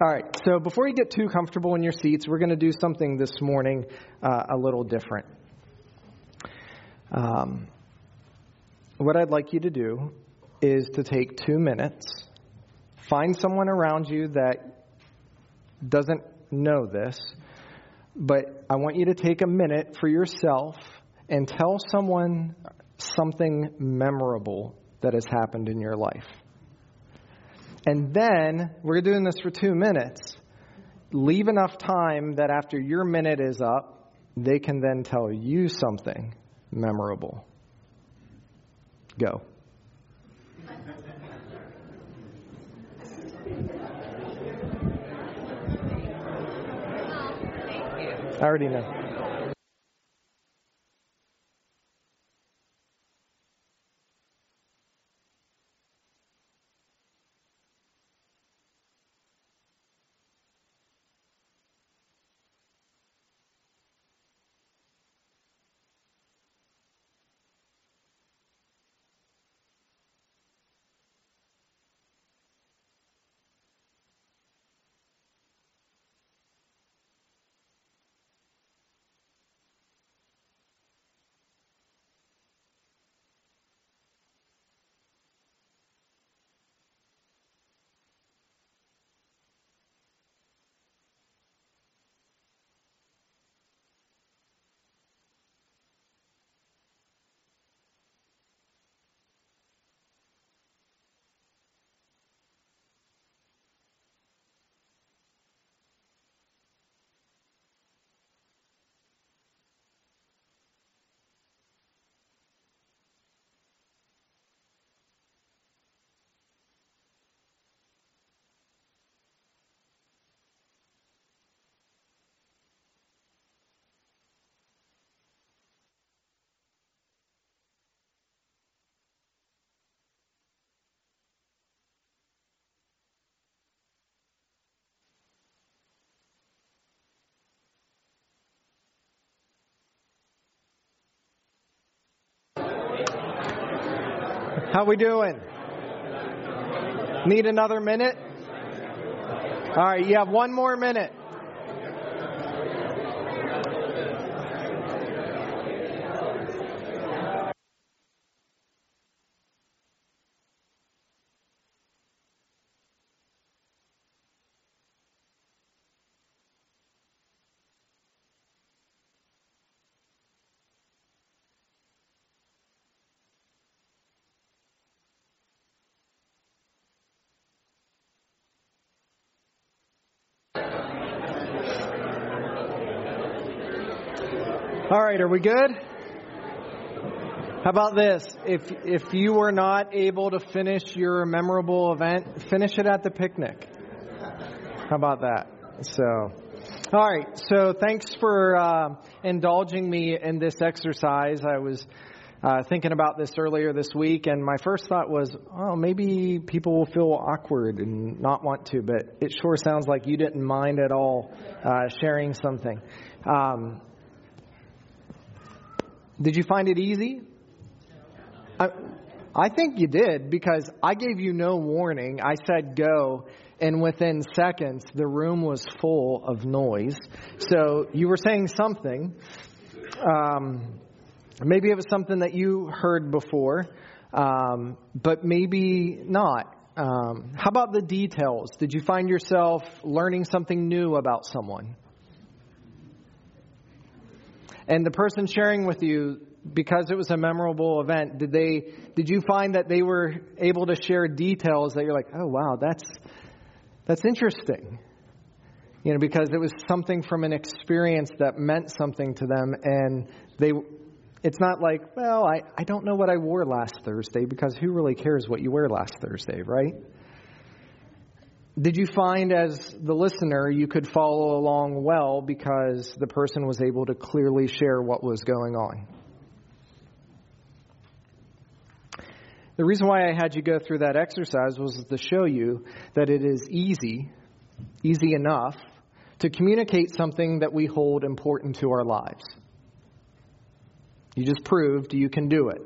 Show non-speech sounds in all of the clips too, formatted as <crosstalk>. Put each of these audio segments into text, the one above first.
All right, so before you get too comfortable in your seats, we're going to do something this morning uh, a little different. Um, what I'd like you to do is to take two minutes, find someone around you that doesn't know this, but I want you to take a minute for yourself and tell someone something memorable that has happened in your life. And then, we're doing this for two minutes. Leave enough time that after your minute is up, they can then tell you something memorable. Go. <laughs> I already know. How we doing? Need another minute? All right, you have one more minute. All right, are we good? How about this? If if you were not able to finish your memorable event, finish it at the picnic. How about that? So, all right. So, thanks for uh, indulging me in this exercise. I was uh, thinking about this earlier this week, and my first thought was, oh, maybe people will feel awkward and not want to, but it sure sounds like you didn't mind at all uh, sharing something. Um, did you find it easy? I, I think you did because I gave you no warning. I said go, and within seconds, the room was full of noise. So you were saying something. Um, maybe it was something that you heard before, um, but maybe not. Um, how about the details? Did you find yourself learning something new about someone? And the person sharing with you, because it was a memorable event, did they did you find that they were able to share details that you're like, oh wow, that's that's interesting. You know, because it was something from an experience that meant something to them and they it's not like, well, I, I don't know what I wore last Thursday because who really cares what you wear last Thursday, right? Did you find as the listener you could follow along well because the person was able to clearly share what was going on? The reason why I had you go through that exercise was to show you that it is easy, easy enough, to communicate something that we hold important to our lives. You just proved you can do it.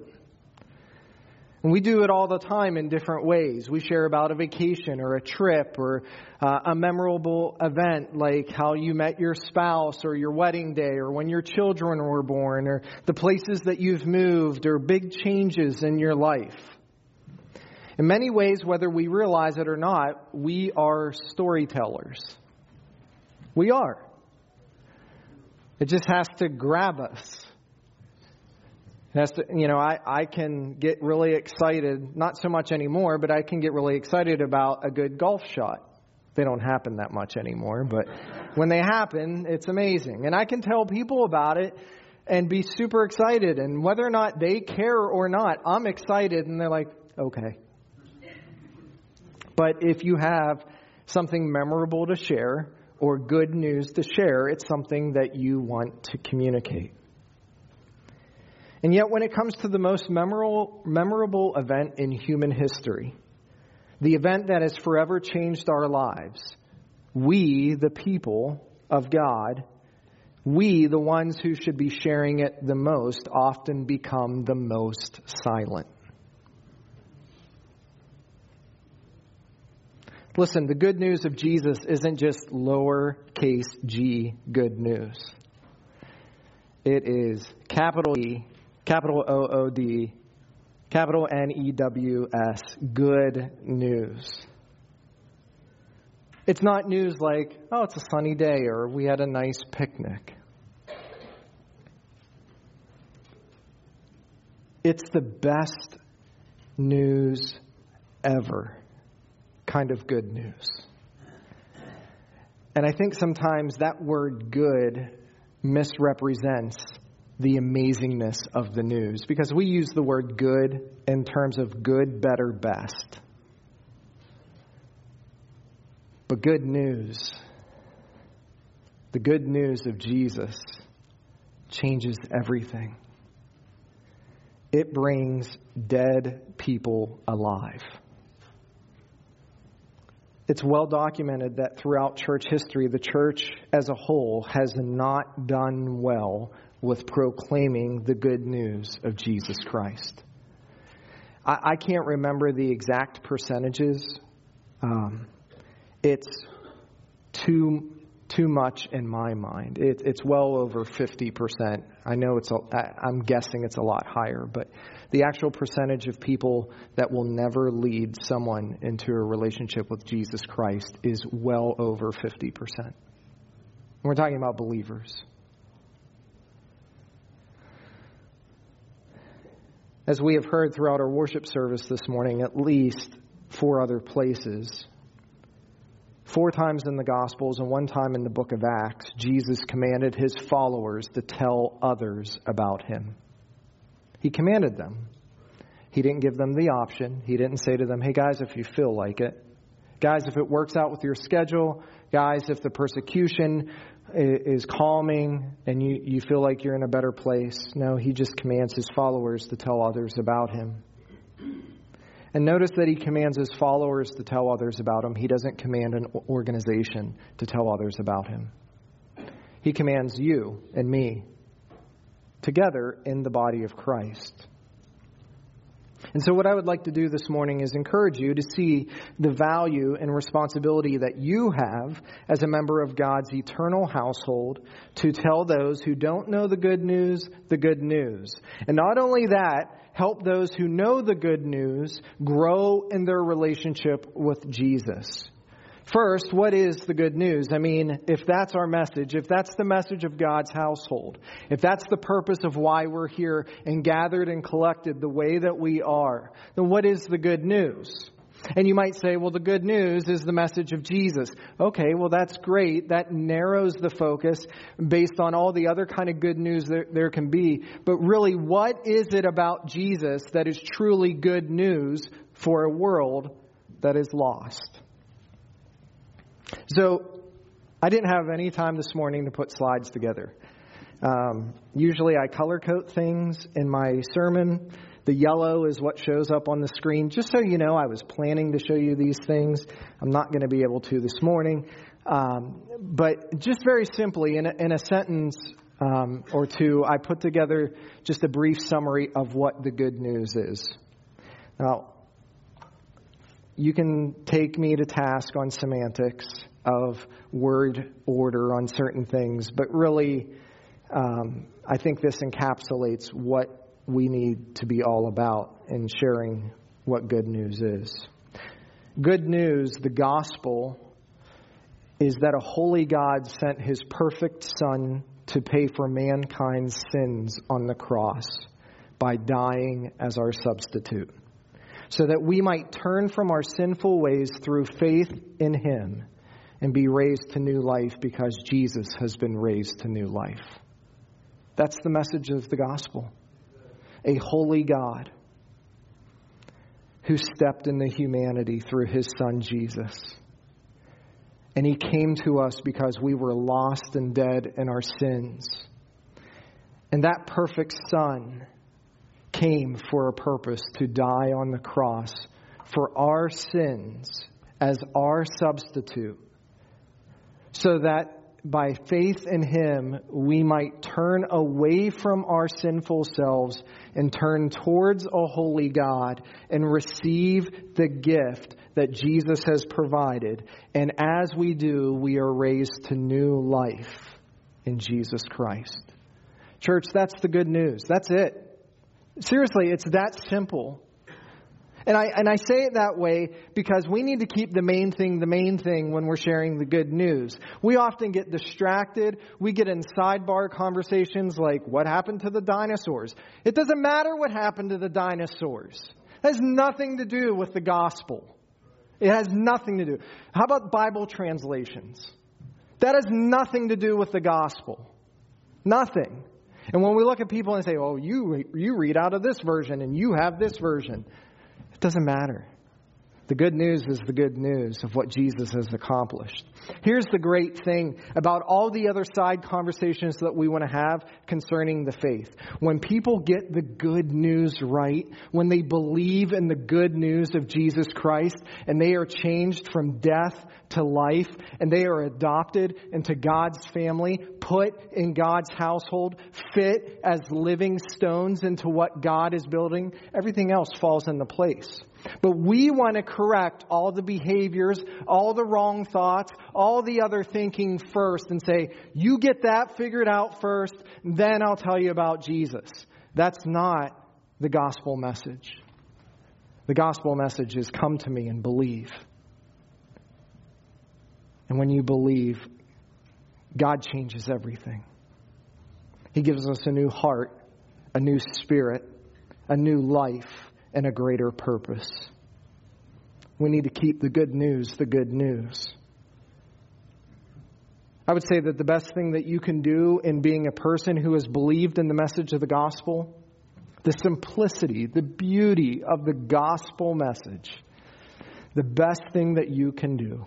And we do it all the time in different ways. We share about a vacation or a trip or uh, a memorable event like how you met your spouse or your wedding day or when your children were born or the places that you've moved or big changes in your life. In many ways, whether we realize it or not, we are storytellers. We are. It just has to grab us. It has to, you know, I, I can get really excited, not so much anymore, but I can get really excited about a good golf shot. They don't happen that much anymore, but when they happen, it's amazing. And I can tell people about it and be super excited. And whether or not they care or not, I'm excited, and they're like, okay. But if you have something memorable to share or good news to share, it's something that you want to communicate. And yet, when it comes to the most memorable, memorable event in human history, the event that has forever changed our lives, we, the people of God, we, the ones who should be sharing it the most, often become the most silent. Listen, the good news of Jesus isn't just lowercase g good news. It is capital E, capital O O D, capital N E W S, good news. It's not news like, oh, it's a sunny day or we had a nice picnic. It's the best news ever kind of good news. And I think sometimes that word good misrepresents the amazingness of the news because we use the word good in terms of good, better, best. But good news, the good news of Jesus, changes everything. It brings dead people alive. It's well documented that throughout church history, the church as a whole has not done well with proclaiming the good news of Jesus Christ. I, I can't remember the exact percentages. Um, it's too too much in my mind. It, it's well over 50%. I know it's, a, I'm guessing it's a lot higher, but the actual percentage of people that will never lead someone into a relationship with Jesus Christ is well over 50%. We're talking about believers. As we have heard throughout our worship service this morning, at least four other places, Four times in the Gospels and one time in the book of Acts, Jesus commanded his followers to tell others about him. He commanded them. He didn't give them the option. He didn't say to them, hey, guys, if you feel like it. Guys, if it works out with your schedule. Guys, if the persecution is calming and you, you feel like you're in a better place. No, he just commands his followers to tell others about him. And notice that he commands his followers to tell others about him. He doesn't command an organization to tell others about him. He commands you and me together in the body of Christ. And so, what I would like to do this morning is encourage you to see the value and responsibility that you have as a member of God's eternal household to tell those who don't know the good news the good news. And not only that, help those who know the good news grow in their relationship with Jesus. First, what is the good news? I mean, if that's our message, if that's the message of God's household, if that's the purpose of why we're here and gathered and collected the way that we are, then what is the good news? And you might say, well, the good news is the message of Jesus. Okay, well, that's great. That narrows the focus based on all the other kind of good news there, there can be. But really, what is it about Jesus that is truly good news for a world that is lost? So, I didn't have any time this morning to put slides together. Um, usually, I color code things in my sermon. The yellow is what shows up on the screen. Just so you know, I was planning to show you these things. I'm not going to be able to this morning. Um, but just very simply, in a, in a sentence um, or two, I put together just a brief summary of what the good news is. Now, you can take me to task on semantics of word order on certain things, but really, um, I think this encapsulates what we need to be all about in sharing what good news is. Good news, the gospel, is that a holy God sent his perfect Son to pay for mankind's sins on the cross by dying as our substitute, so that we might turn from our sinful ways through faith in him and be raised to new life because Jesus has been raised to new life. That's the message of the gospel. A holy God who stepped into humanity through his son Jesus. And he came to us because we were lost and dead in our sins. And that perfect son came for a purpose to die on the cross for our sins as our substitute, so that by faith in him we might turn away from our sinful selves and turn towards a holy God and receive the gift that Jesus has provided. And as we do, we are raised to new life in Jesus Christ. Church, that's the good news. That's it. Seriously, it's that simple. And I, and I say it that way because we need to keep the main thing the main thing when we're sharing the good news. We often get distracted. We get in sidebar conversations like, what happened to the dinosaurs? It doesn't matter what happened to the dinosaurs. It has nothing to do with the gospel. It has nothing to do. How about Bible translations? That has nothing to do with the gospel. Nothing. And when we look at people and say, oh, you, you read out of this version and you have this version, it doesn't matter. The good news is the good news of what Jesus has accomplished. Here's the great thing about all the other side conversations that we want to have concerning the faith. When people get the good news right, when they believe in the good news of Jesus Christ, and they are changed from death to life, and they are adopted into God's family, put in God's household, fit as living stones into what God is building, everything else falls into place. But we want to correct all the behaviors, all the wrong thoughts, all the other thinking first and say, you get that figured out first, then I'll tell you about Jesus. That's not the gospel message. The gospel message is come to me and believe. And when you believe, God changes everything. He gives us a new heart, a new spirit, a new life and a greater purpose. We need to keep the good news the good news. I would say that the best thing that you can do in being a person who has believed in the message of the gospel, the simplicity, the beauty of the gospel message, the best thing that you can do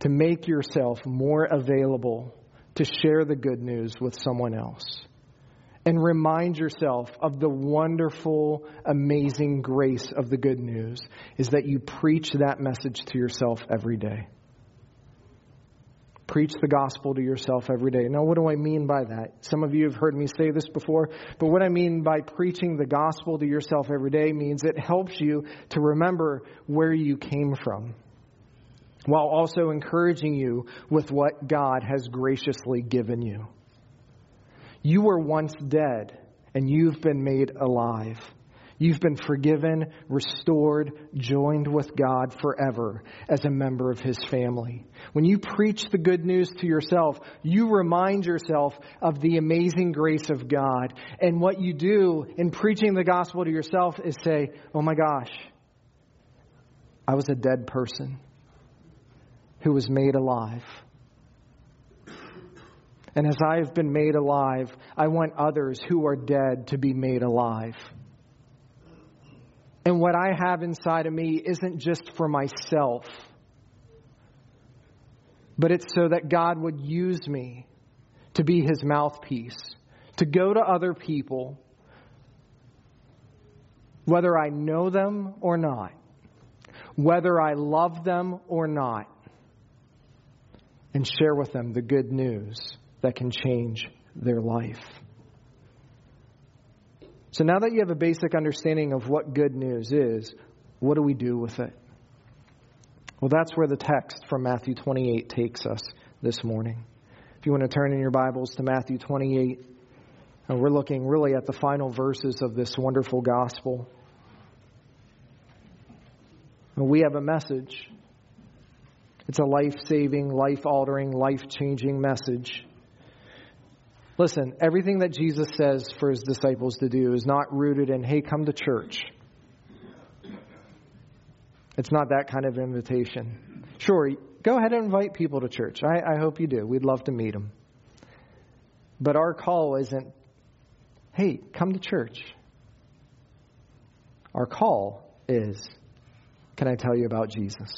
to make yourself more available to share the good news with someone else and remind yourself of the wonderful, amazing grace of the good news is that you preach that message to yourself every day. Preach the gospel to yourself every day. Now, what do I mean by that? Some of you have heard me say this before, but what I mean by preaching the gospel to yourself every day means it helps you to remember where you came from while also encouraging you with what God has graciously given you. You were once dead, and you've been made alive. You've been forgiven, restored, joined with God forever as a member of His family. When you preach the good news to yourself, you remind yourself of the amazing grace of God. And what you do in preaching the gospel to yourself is say, Oh my gosh, I was a dead person who was made alive. And as I have been made alive, I want others who are dead to be made alive. And what I have inside of me isn't just for myself, but it's so that God would use me to be his mouthpiece, to go to other people, whether I know them or not, whether I love them or not, and share with them the good news that can change their life. So now that you have a basic understanding of what good news is, what do we do with it? Well, that's where the text from Matthew 28 takes us this morning. If you want to turn in your Bibles to Matthew 28, and we're looking really at the final verses of this wonderful gospel. And we have a message. It's a life saving, life altering, life changing message. Listen, everything that Jesus says for his disciples to do is not rooted in, hey, come to church. It's not that kind of invitation. Sure, go ahead and invite people to church. I, I hope you do. We'd love to meet them. But our call isn't, hey, come to church. Our call is, can I tell you about Jesus?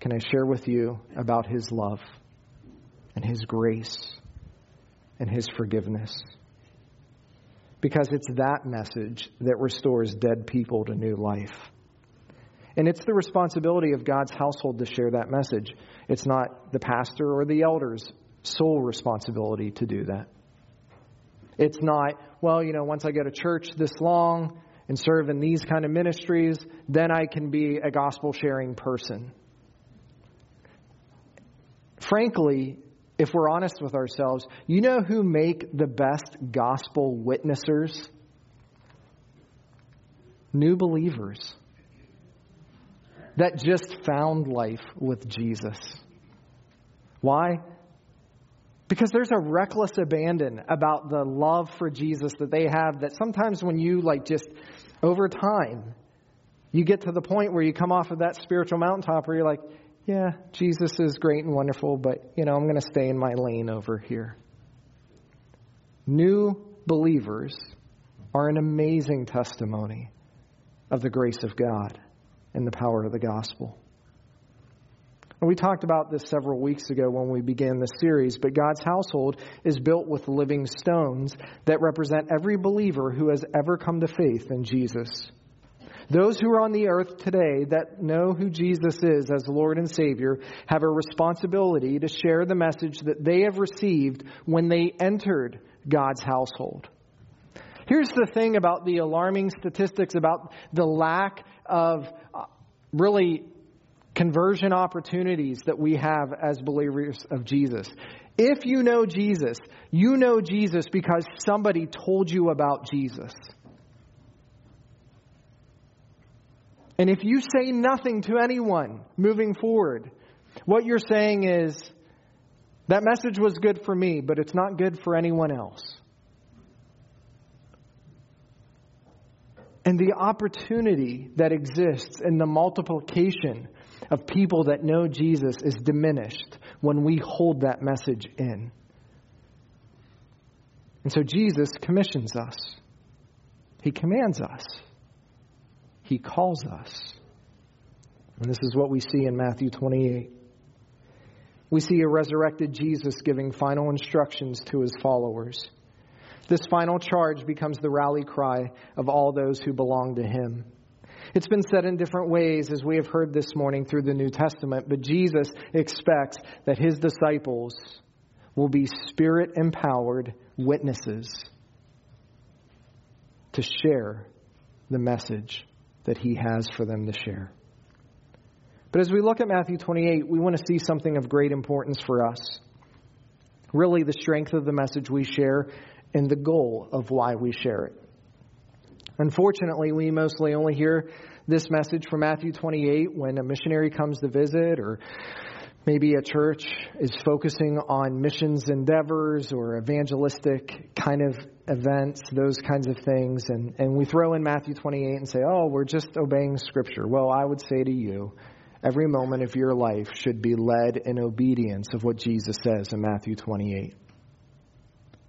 Can I share with you about his love and his grace and his forgiveness? Because it's that message that restores dead people to new life. And it's the responsibility of God's household to share that message. It's not the pastor or the elder's sole responsibility to do that. It's not, well, you know, once I go to church this long and serve in these kind of ministries, then I can be a gospel sharing person. Frankly, if we're honest with ourselves, you know who make the best gospel witnessers? New believers that just found life with Jesus. Why? Because there's a reckless abandon about the love for Jesus that they have that sometimes when you, like, just over time, you get to the point where you come off of that spiritual mountaintop where you're like, yeah, Jesus is great and wonderful, but, you know, I'm going to stay in my lane over here. New believers are an amazing testimony of the grace of God and the power of the gospel. And we talked about this several weeks ago when we began this series, but God's household is built with living stones that represent every believer who has ever come to faith in Jesus. Those who are on the earth today that know who Jesus is as Lord and Savior have a responsibility to share the message that they have received when they entered God's household. Here's the thing about the alarming statistics about the lack of uh, really conversion opportunities that we have as believers of Jesus. If you know Jesus, you know Jesus because somebody told you about Jesus. And if you say nothing to anyone moving forward, what you're saying is, that message was good for me, but it's not good for anyone else. And the opportunity that exists in the multiplication of people that know Jesus is diminished when we hold that message in. And so Jesus commissions us, He commands us, He calls us. And this is what we see in Matthew 28. We see a resurrected Jesus giving final instructions to his followers. This final charge becomes the rally cry of all those who belong to him. It's been said in different ways as we have heard this morning through the New Testament, but Jesus expects that his disciples will be spirit empowered witnesses to share the message that he has for them to share. But as we look at Matthew 28, we want to see something of great importance for us. Really, the strength of the message we share and the goal of why we share it. Unfortunately, we mostly only hear this message from Matthew 28 when a missionary comes to visit or maybe a church is focusing on missions endeavors or evangelistic kind of events, those kinds of things. And, and we throw in Matthew 28 and say, oh, we're just obeying Scripture. Well, I would say to you, every moment of your life should be led in obedience of what Jesus says in Matthew 28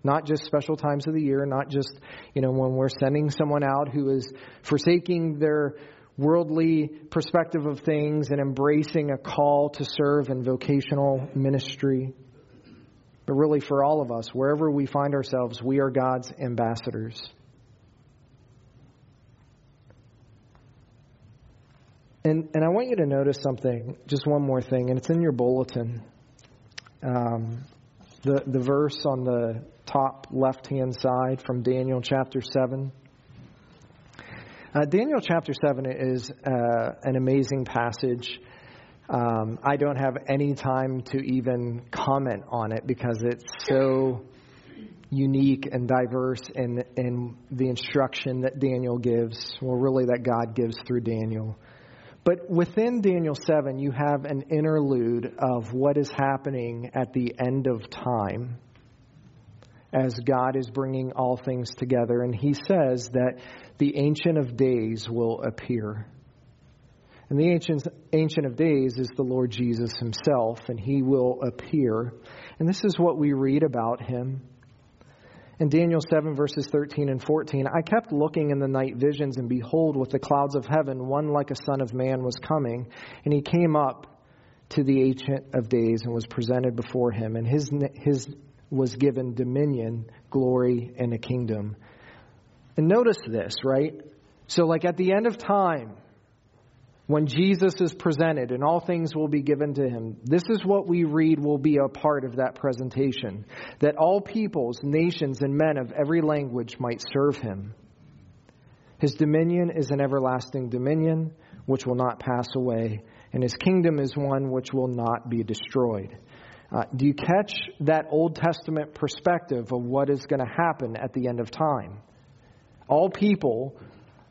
not just special times of the year, not just, you know, when we're sending someone out who is forsaking their worldly perspective of things and embracing a call to serve in vocational ministry. But really, for all of us, wherever we find ourselves, we are God's ambassadors. And, and I want you to notice something, just one more thing, and it's in your bulletin. Um, the, the verse on the top left hand side from Daniel chapter 7. Uh, Daniel chapter 7 is uh, an amazing passage. Um, I don't have any time to even comment on it because it's so unique and diverse in, in the instruction that Daniel gives, well, really, that God gives through Daniel. But within Daniel 7, you have an interlude of what is happening at the end of time as God is bringing all things together. And he says that the Ancient of Days will appear. And the ancient, ancient of Days is the Lord Jesus himself, and he will appear. And this is what we read about him. In Daniel 7, verses 13 and 14, I kept looking in the night visions, and behold, with the clouds of heaven, one like a son of man was coming, and he came up to the Ancient of Days and was presented before him, and his, his was given dominion, glory, and a kingdom. And notice this, right? So, like at the end of time, when Jesus is presented and all things will be given to him, this is what we read will be a part of that presentation that all peoples, nations, and men of every language might serve him. His dominion is an everlasting dominion which will not pass away, and his kingdom is one which will not be destroyed. Uh, do you catch that Old Testament perspective of what is going to happen at the end of time? All people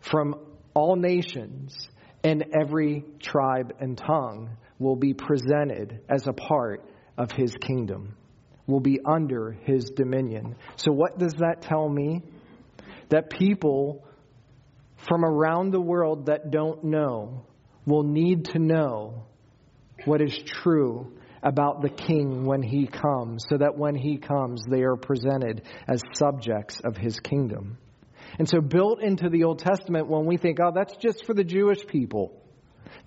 from all nations and every tribe and tongue will be presented as a part of his kingdom, will be under his dominion. So, what does that tell me? That people from around the world that don't know will need to know what is true about the king when he comes, so that when he comes, they are presented as subjects of his kingdom. And so, built into the Old Testament, when we think, oh, that's just for the Jewish people.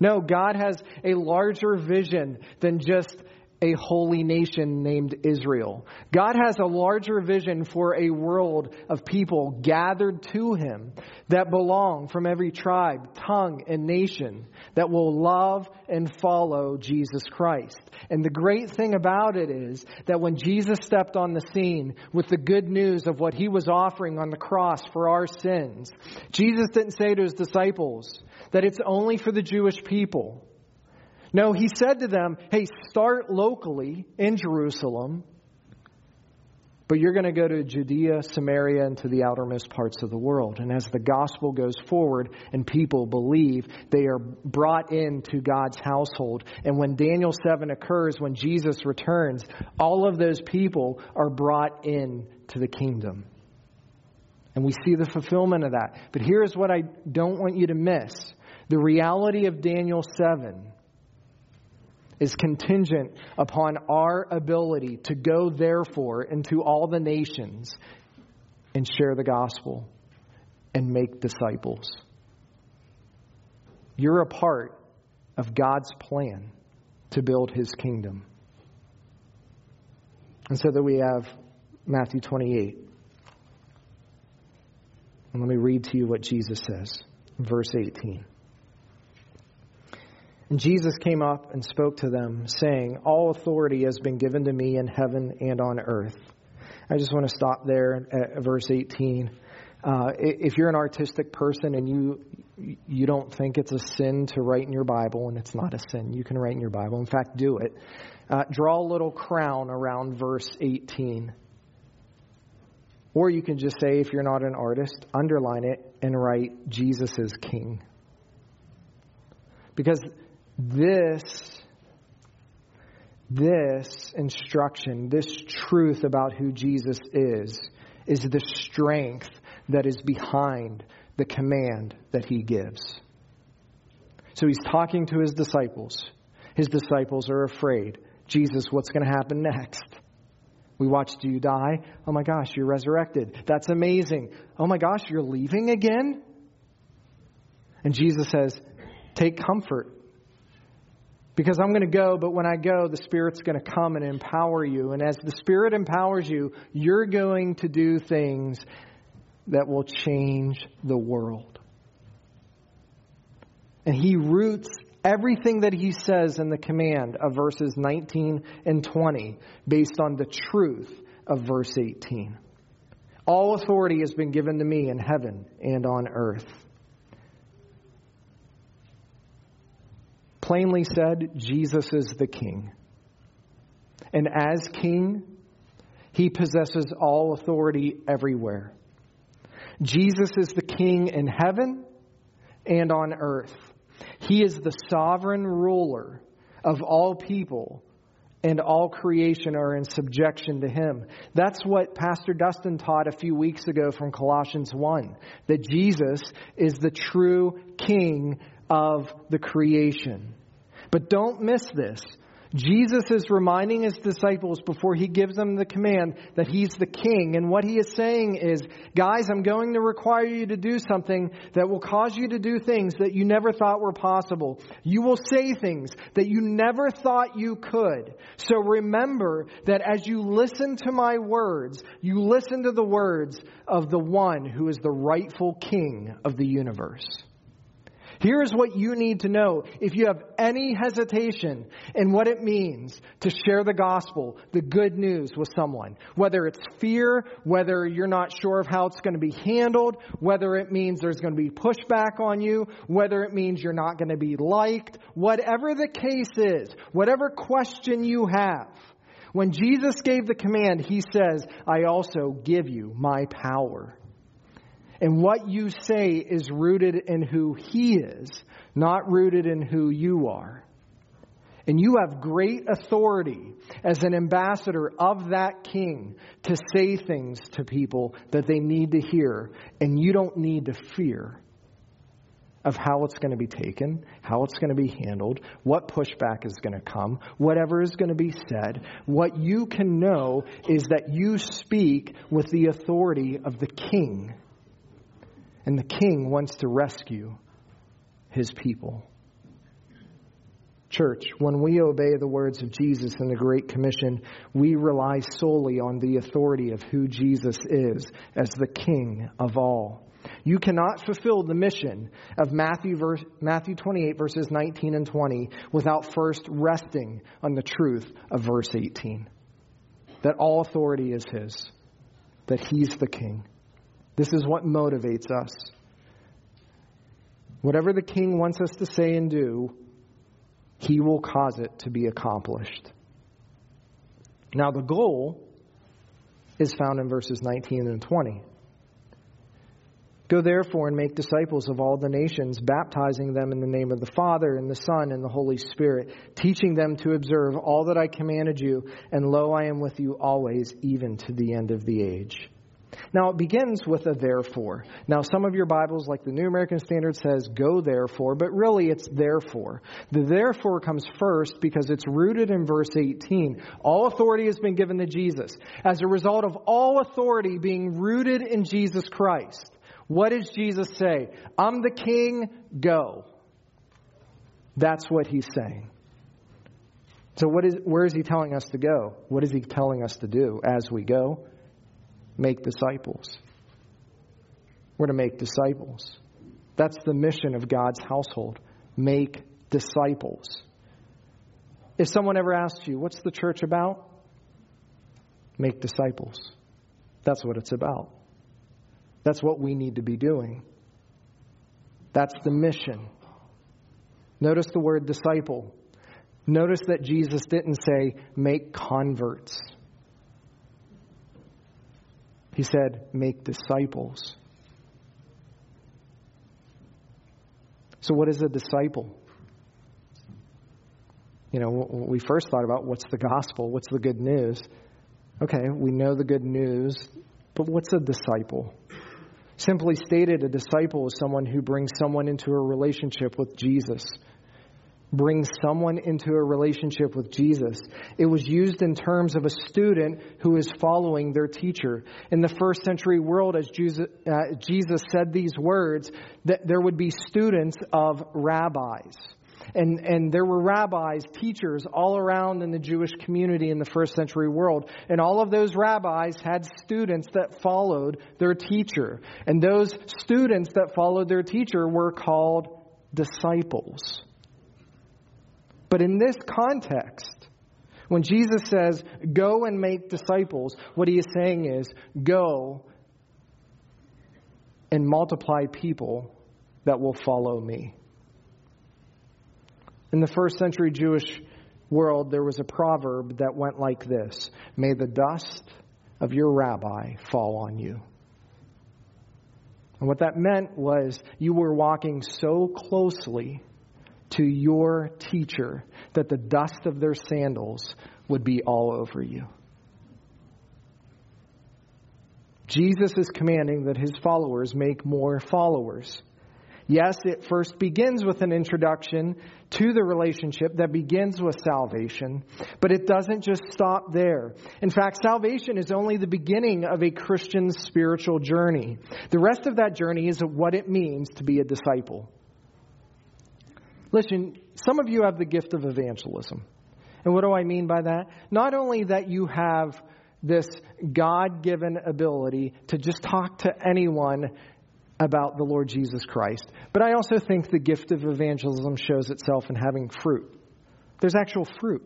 No, God has a larger vision than just a holy nation named Israel. God has a larger vision for a world of people gathered to Him that belong from every tribe, tongue, and nation that will love and follow Jesus Christ. And the great thing about it is that when Jesus stepped on the scene with the good news of what He was offering on the cross for our sins, Jesus didn't say to His disciples that it's only for the Jewish people. No, he said to them, hey, start locally in Jerusalem, but you're going to go to Judea, Samaria, and to the outermost parts of the world. And as the gospel goes forward and people believe, they are brought into God's household. And when Daniel 7 occurs, when Jesus returns, all of those people are brought in to the kingdom. And we see the fulfillment of that. But here's what I don't want you to miss the reality of Daniel 7 is contingent upon our ability to go, therefore, into all the nations and share the gospel and make disciples. You're a part of God's plan to build his kingdom. And so that we have Matthew 28. And let me read to you what Jesus says, verse 18. And Jesus came up and spoke to them, saying, All authority has been given to me in heaven and on earth. I just want to stop there at verse 18. Uh, if you're an artistic person and you you don't think it's a sin to write in your Bible, and it's not a sin, you can write in your Bible. In fact, do it. Uh, draw a little crown around verse 18. Or you can just say, if you're not an artist, underline it and write, Jesus is King. Because this, this instruction, this truth about who Jesus is, is the strength that is behind the command that he gives. So he's talking to his disciples. His disciples are afraid. Jesus, what's going to happen next? We watched you die. Oh my gosh, you're resurrected. That's amazing. Oh my gosh, you're leaving again? And Jesus says, Take comfort because I'm going to go, but when I go, the Spirit's going to come and empower you. And as the Spirit empowers you, you're going to do things that will change the world. And he roots everything that he says in the command of verses 19 and 20 based on the truth of verse 18. All authority has been given to me in heaven and on earth. Plainly said, Jesus is the king. And as king, he possesses all authority everywhere. Jesus is the king in heaven and on earth. He is the sovereign ruler of all people and all creation are in subjection to him. That's what Pastor Dustin taught a few weeks ago from Colossians 1 that Jesus is the true king of the creation. But don't miss this. Jesus is reminding his disciples before he gives them the command that he's the king. And what he is saying is, guys, I'm going to require you to do something that will cause you to do things that you never thought were possible. You will say things that you never thought you could. So remember that as you listen to my words, you listen to the words of the one who is the rightful king of the universe. Here's what you need to know if you have any hesitation in what it means to share the gospel, the good news with someone. Whether it's fear, whether you're not sure of how it's going to be handled, whether it means there's going to be pushback on you, whether it means you're not going to be liked, whatever the case is, whatever question you have. When Jesus gave the command, he says, I also give you my power. And what you say is rooted in who He is, not rooted in who you are. And you have great authority as an ambassador of that king to say things to people that they need to hear. And you don't need to fear of how it's going to be taken, how it's going to be handled, what pushback is going to come, whatever is going to be said. What you can know is that you speak with the authority of the king and the king wants to rescue his people. Church, when we obey the words of Jesus in the Great Commission, we rely solely on the authority of who Jesus is as the King of all. You cannot fulfill the mission of Matthew, verse, Matthew 28, verses 19 and 20, without first resting on the truth of verse 18 that all authority is His, that He's the King. This is what motivates us. Whatever the king wants us to say and do, he will cause it to be accomplished. Now, the goal is found in verses 19 and 20. Go therefore and make disciples of all the nations, baptizing them in the name of the Father, and the Son, and the Holy Spirit, teaching them to observe all that I commanded you, and lo, I am with you always, even to the end of the age. Now, it begins with a therefore. Now, some of your Bibles, like the New American Standard, says go therefore, but really it's therefore. The therefore comes first because it's rooted in verse 18. All authority has been given to Jesus. As a result of all authority being rooted in Jesus Christ, what does Jesus say? I'm the king, go. That's what he's saying. So, what is, where is he telling us to go? What is he telling us to do as we go? Make disciples. We're to make disciples. That's the mission of God's household. Make disciples. If someone ever asks you, what's the church about? Make disciples. That's what it's about. That's what we need to be doing. That's the mission. Notice the word disciple. Notice that Jesus didn't say, make converts. He said, make disciples. So, what is a disciple? You know, we first thought about what's the gospel, what's the good news. Okay, we know the good news, but what's a disciple? Simply stated, a disciple is someone who brings someone into a relationship with Jesus brings someone into a relationship with Jesus. It was used in terms of a student who is following their teacher. In the first century world, as Jesus, uh, Jesus said these words, that there would be students of rabbis. And, and there were rabbis, teachers all around in the Jewish community in the first century world. And all of those rabbis had students that followed their teacher. And those students that followed their teacher were called disciples. But in this context, When Jesus says, go and make disciples, what he is saying is, go and multiply people that will follow me. In the first century Jewish world, there was a proverb that went like this May the dust of your rabbi fall on you. And what that meant was you were walking so closely to your teacher that the dust of their sandals would be all over you. Jesus is commanding that his followers make more followers. Yes, it first begins with an introduction to the relationship that begins with salvation, but it doesn't just stop there. In fact, salvation is only the beginning of a Christian's spiritual journey. The rest of that journey is what it means to be a disciple. Listen, some of you have the gift of evangelism. And what do I mean by that? Not only that you have this God given ability to just talk to anyone about the Lord Jesus Christ. But I also think the gift of evangelism shows itself in having fruit. There's actual fruit.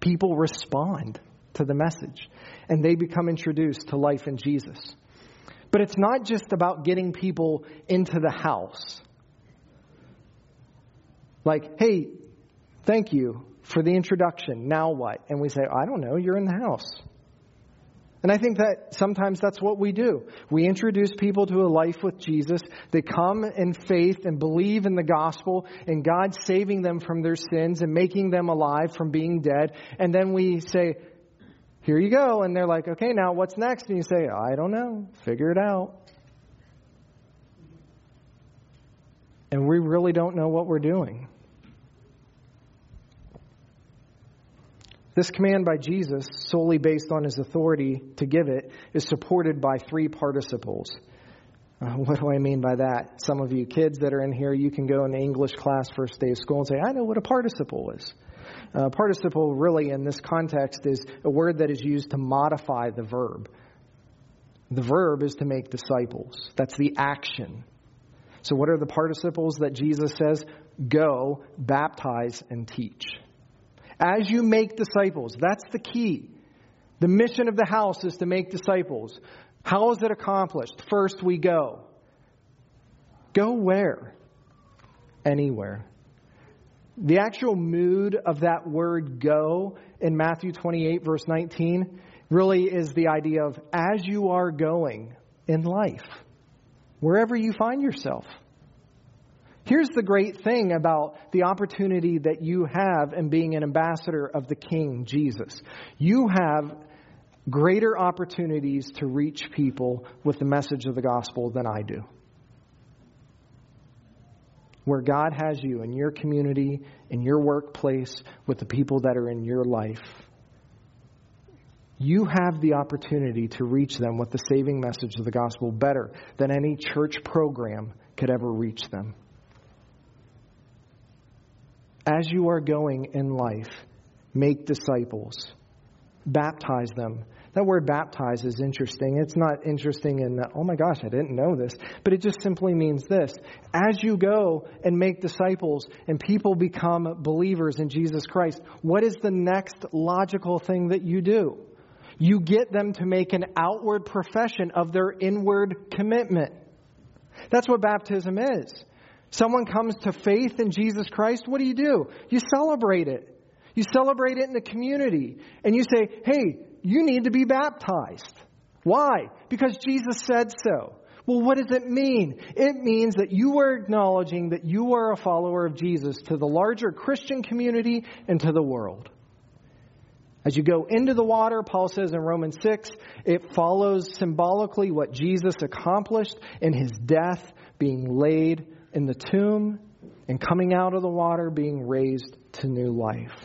People respond to the message and they become introduced to life in Jesus. But it's not just about getting people into the house. Like, hey, thank you for the introduction. Now what? And we say, I don't know, you're in the house. And I think that sometimes that's what we do. We introduce people to a life with Jesus. They come in faith and believe in the gospel and God saving them from their sins and making them alive from being dead. And then we say, here you go. And they're like, okay, now what's next? And you say, I don't know. Figure it out. And we really don't know what we're doing. This command by Jesus, solely based on his authority to give it, is supported by three participles. Uh, <laughs> what do I mean by that? Some of you kids that are in here, you can go in English class first day of school and say, I know what a participle is. Uh, participle, really, in this context, is a word that is used to modify the verb. The verb is to make disciples, that's the action. So, what are the participles that Jesus says? Go, baptize, and teach as you make disciples. That's the key. The mission of the house is to make disciples. How is it accomplished? First, we go. Go where? Anywhere. The actual mood of that word go in Matthew 28, verse 19, really is the idea of as you are going in life, wherever you find yourself. Here's the great thing about the opportunity that you have in being an ambassador of the King, Jesus. You have greater opportunities to reach people with the message of the gospel than I do. Where God has you in your community, in your workplace, with the people that are in your life, you have the opportunity to reach them with the saving message of the gospel better than any church program could ever reach them as you are going in life, make disciples, baptize them. That word baptize is interesting. It's not interesting in, oh my gosh, I didn't know this, but it just simply means this. As you go and make disciples and people become believers in Jesus Christ, what is the next logical thing that you do? You get them to make an outward profession of their inward commitment. That's what baptism is. Someone comes to faith in Jesus Christ, what do you do? You celebrate it. You celebrate it in the community. And you say, hey, you need to be baptized. Why? Because Jesus said so. Well, what does it mean? It means that you are acknowledging that you are a follower of Jesus to the larger Christian community and to the world. As you go into the water, Paul says in Romans 6, it follows symbolically what Jesus accomplished in his death, being laid in the tomb and coming out of the water being raised to new life.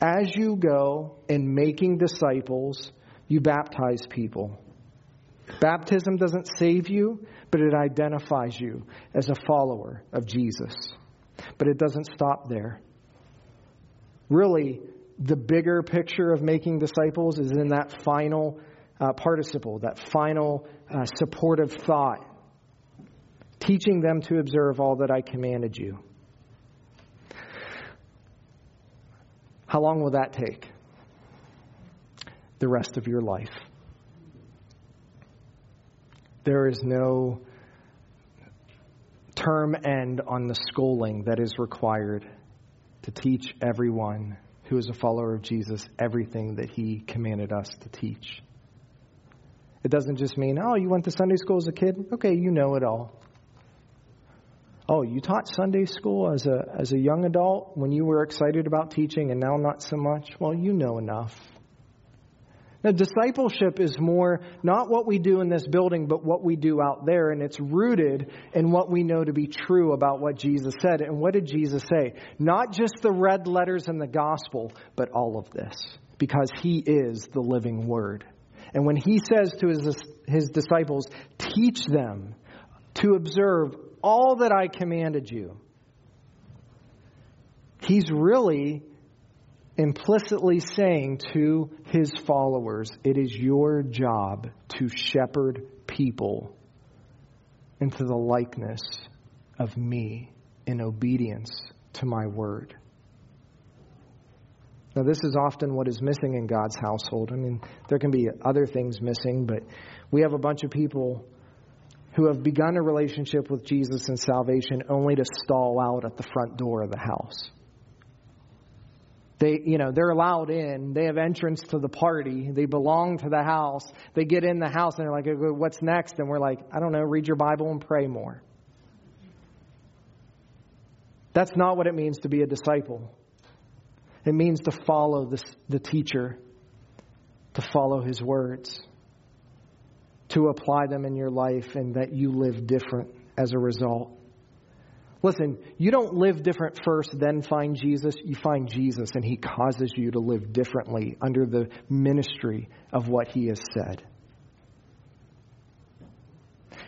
As you go in making disciples, you baptize people. Baptism doesn't save you, but it identifies you as a follower of Jesus. But it doesn't stop there. Really, the bigger picture of making disciples is in that final uh, participle, that final uh, supportive thought teaching them to observe all that I commanded you. How long will that take? The rest of your life. There is no term end on the schooling that is required to teach everyone who is a follower of Jesus everything that he commanded us to teach. It doesn't just mean, oh, you went to Sunday school as a kid? Okay, you know it all. Oh, you taught Sunday school as a, as a young adult when you were excited about teaching and now not so much? Well, you know enough. Now, discipleship is more not what we do in this building, but what we do out there, and it's rooted in what we know to be true about what Jesus said. And what did Jesus say? Not just the red letters in the gospel, but all of this, because he is the living word. And when he says to his, his disciples, teach them to observe all that I commanded you, he's really implicitly saying to his followers, It is your job to shepherd people into the likeness of me in obedience to my word. Now, this is often what is missing in God's household. I mean, there can be other things missing, but we have a bunch of people who have begun a relationship with Jesus and salvation only to stall out at the front door of the house. They, you know, they're allowed in. They have entrance to the party. They belong to the house. They get in the house and they're like, what's next? And we're like, I don't know, read your Bible and pray more. That's not what it means to be a disciple. It means to follow the, the teacher, to follow his words, to apply them in your life, and that you live different as a result. Listen, you don't live different first, then find Jesus. You find Jesus, and he causes you to live differently under the ministry of what he has said.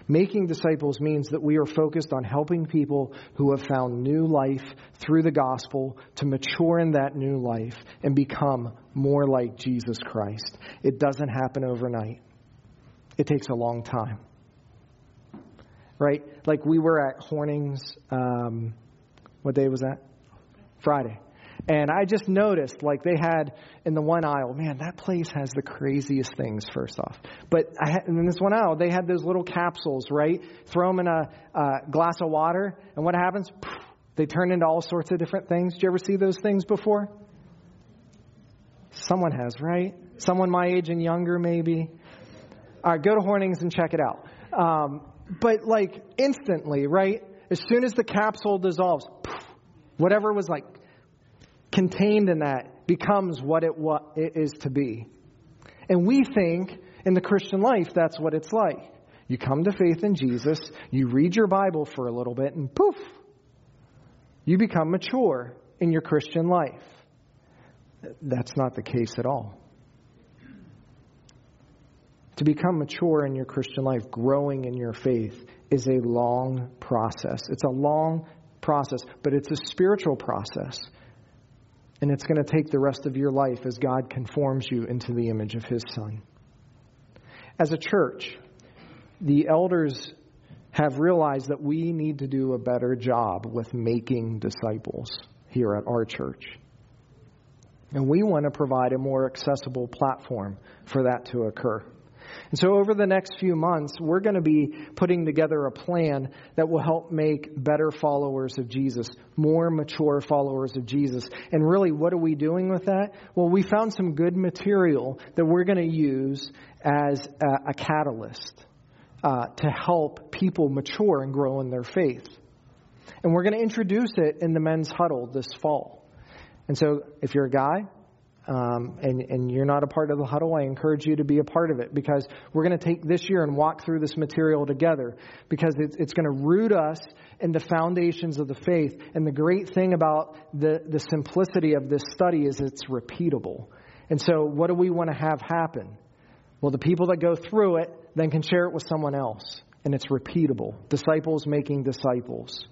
Making disciples means that we are focused on helping people who have found new life through the gospel to mature in that new life and become more like Jesus Christ. It doesn't happen overnight, it takes a long time. Right? Like we were at Hornings, um, what day was that? Friday. And I just noticed, like they had in the one aisle, man, that place has the craziest things. First off, but I had, in this one aisle, they had those little capsules, right? Throw them in a, a glass of water, and what happens? They turn into all sorts of different things. Did you ever see those things before? Someone has, right? Someone my age and younger, maybe. All right, go to Hornings and check it out. Um, but like instantly, right? As soon as the capsule dissolves, whatever was like contained in that becomes what it, what it is to be. And we think in the Christian life that's what it's like. You come to faith in Jesus, you read your Bible for a little bit, and poof, you become mature in your Christian life. That's not the case at all. To become mature in your Christian life, growing in your faith, is a long process. It's a long process, but it's a spiritual process. And it's going to take the rest of your life as God conforms you into the image of His Son. As a church, the elders have realized that we need to do a better job with making disciples here at our church. And we want to provide a more accessible platform for that to occur. And so, over the next few months, we're going to be putting together a plan that will help make better followers of Jesus, more mature followers of Jesus. And really, what are we doing with that? Well, we found some good material that we're going to use as a, a catalyst uh, to help people mature and grow in their faith. And we're going to introduce it in the men's huddle this fall. And so, if you're a guy, um, and, and you're not a part of the huddle, I encourage you to be a part of it because we're going to take this year and walk through this material together because it's, it's going to root us in the foundations of the faith. And the great thing about the, the simplicity of this study is it's repeatable. And so, what do we want to have happen? Well, the people that go through it then can share it with someone else, and it's repeatable. Disciples making disciples.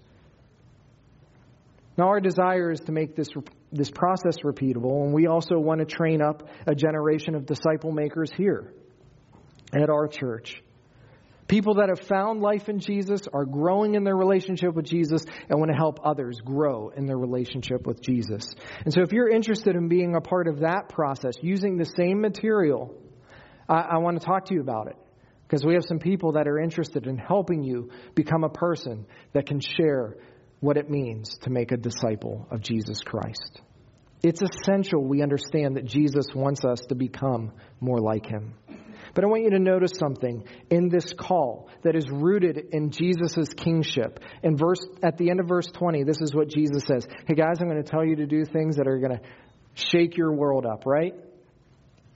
Now, our desire is to make this, this process repeatable, and we also want to train up a generation of disciple makers here at our church. People that have found life in Jesus are growing in their relationship with Jesus and want to help others grow in their relationship with Jesus. And so, if you're interested in being a part of that process, using the same material, I, I want to talk to you about it. Because we have some people that are interested in helping you become a person that can share what it means to make a disciple of Jesus Christ. It's essential we understand that Jesus wants us to become more like him. But I want you to notice something in this call that is rooted in Jesus' kingship. In verse, at the end of verse 20, this is what Jesus says Hey guys, I'm going to tell you to do things that are going to shake your world up, right?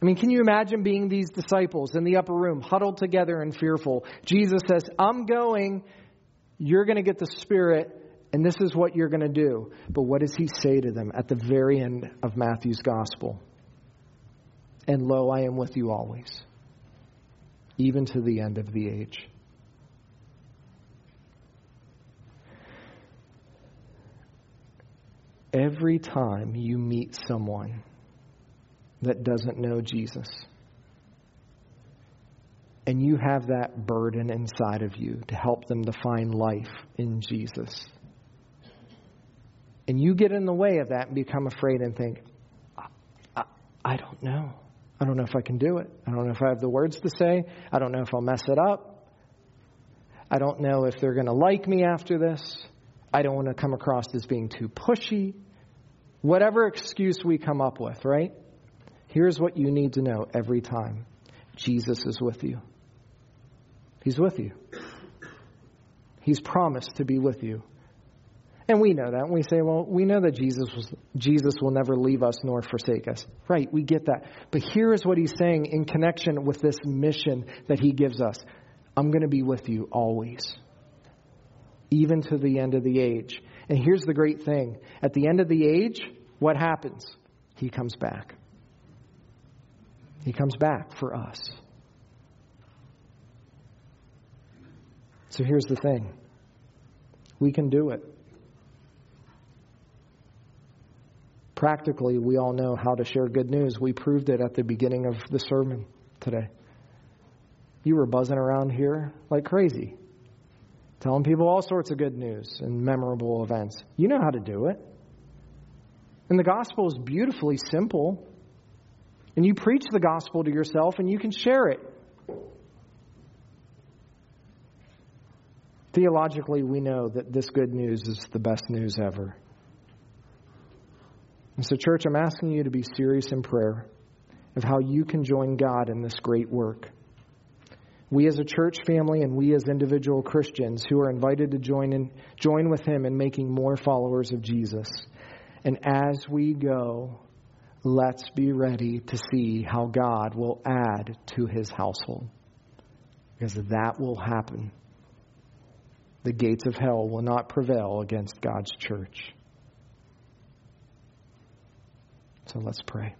I mean, can you imagine being these disciples in the upper room, huddled together and fearful? Jesus says, I'm going, you're going to get the Spirit, and this is what you're going to do. But what does he say to them at the very end of Matthew's gospel? And lo, I am with you always, even to the end of the age. Every time you meet someone that doesn't know Jesus, and you have that burden inside of you to help them to find life in Jesus and you get in the way of that and become afraid and think, I, I, I don't know. I don't know if I can do it. I don't know if I have the words to say. I don't know if I'll mess it up. I don't know if they're going to like me after this. I don't want to come across as being too pushy. Whatever excuse we come up with, right? Here's what you need to know every time Jesus is with you. He's with you. He's promised to be with you and we know that. And we say, well, we know that Jesus, was, Jesus will never leave us nor forsake us. Right, we get that. But here is what he's saying in connection with this mission that he gives us I'm going to be with you always, even to the end of the age. And here's the great thing at the end of the age, what happens? He comes back. He comes back for us. So here's the thing we can do it. Practically, we all know how to share good news. We proved it at the beginning of the sermon today. You were buzzing around here like crazy, telling people all sorts of good news and memorable events. You know how to do it. And the gospel is beautifully simple. And you preach the gospel to yourself and you can share it. Theologically, we know that this good news is the best news ever. And so, church, I'm asking you to be serious in prayer of how you can join God in this great work. We as a church family and we as individual Christians who are invited to join in, join with him in making more followers of Jesus. And as we go, let's be ready to see how God will add to his household. Because that will happen. The gates of hell will not prevail against God's church. So let's pray.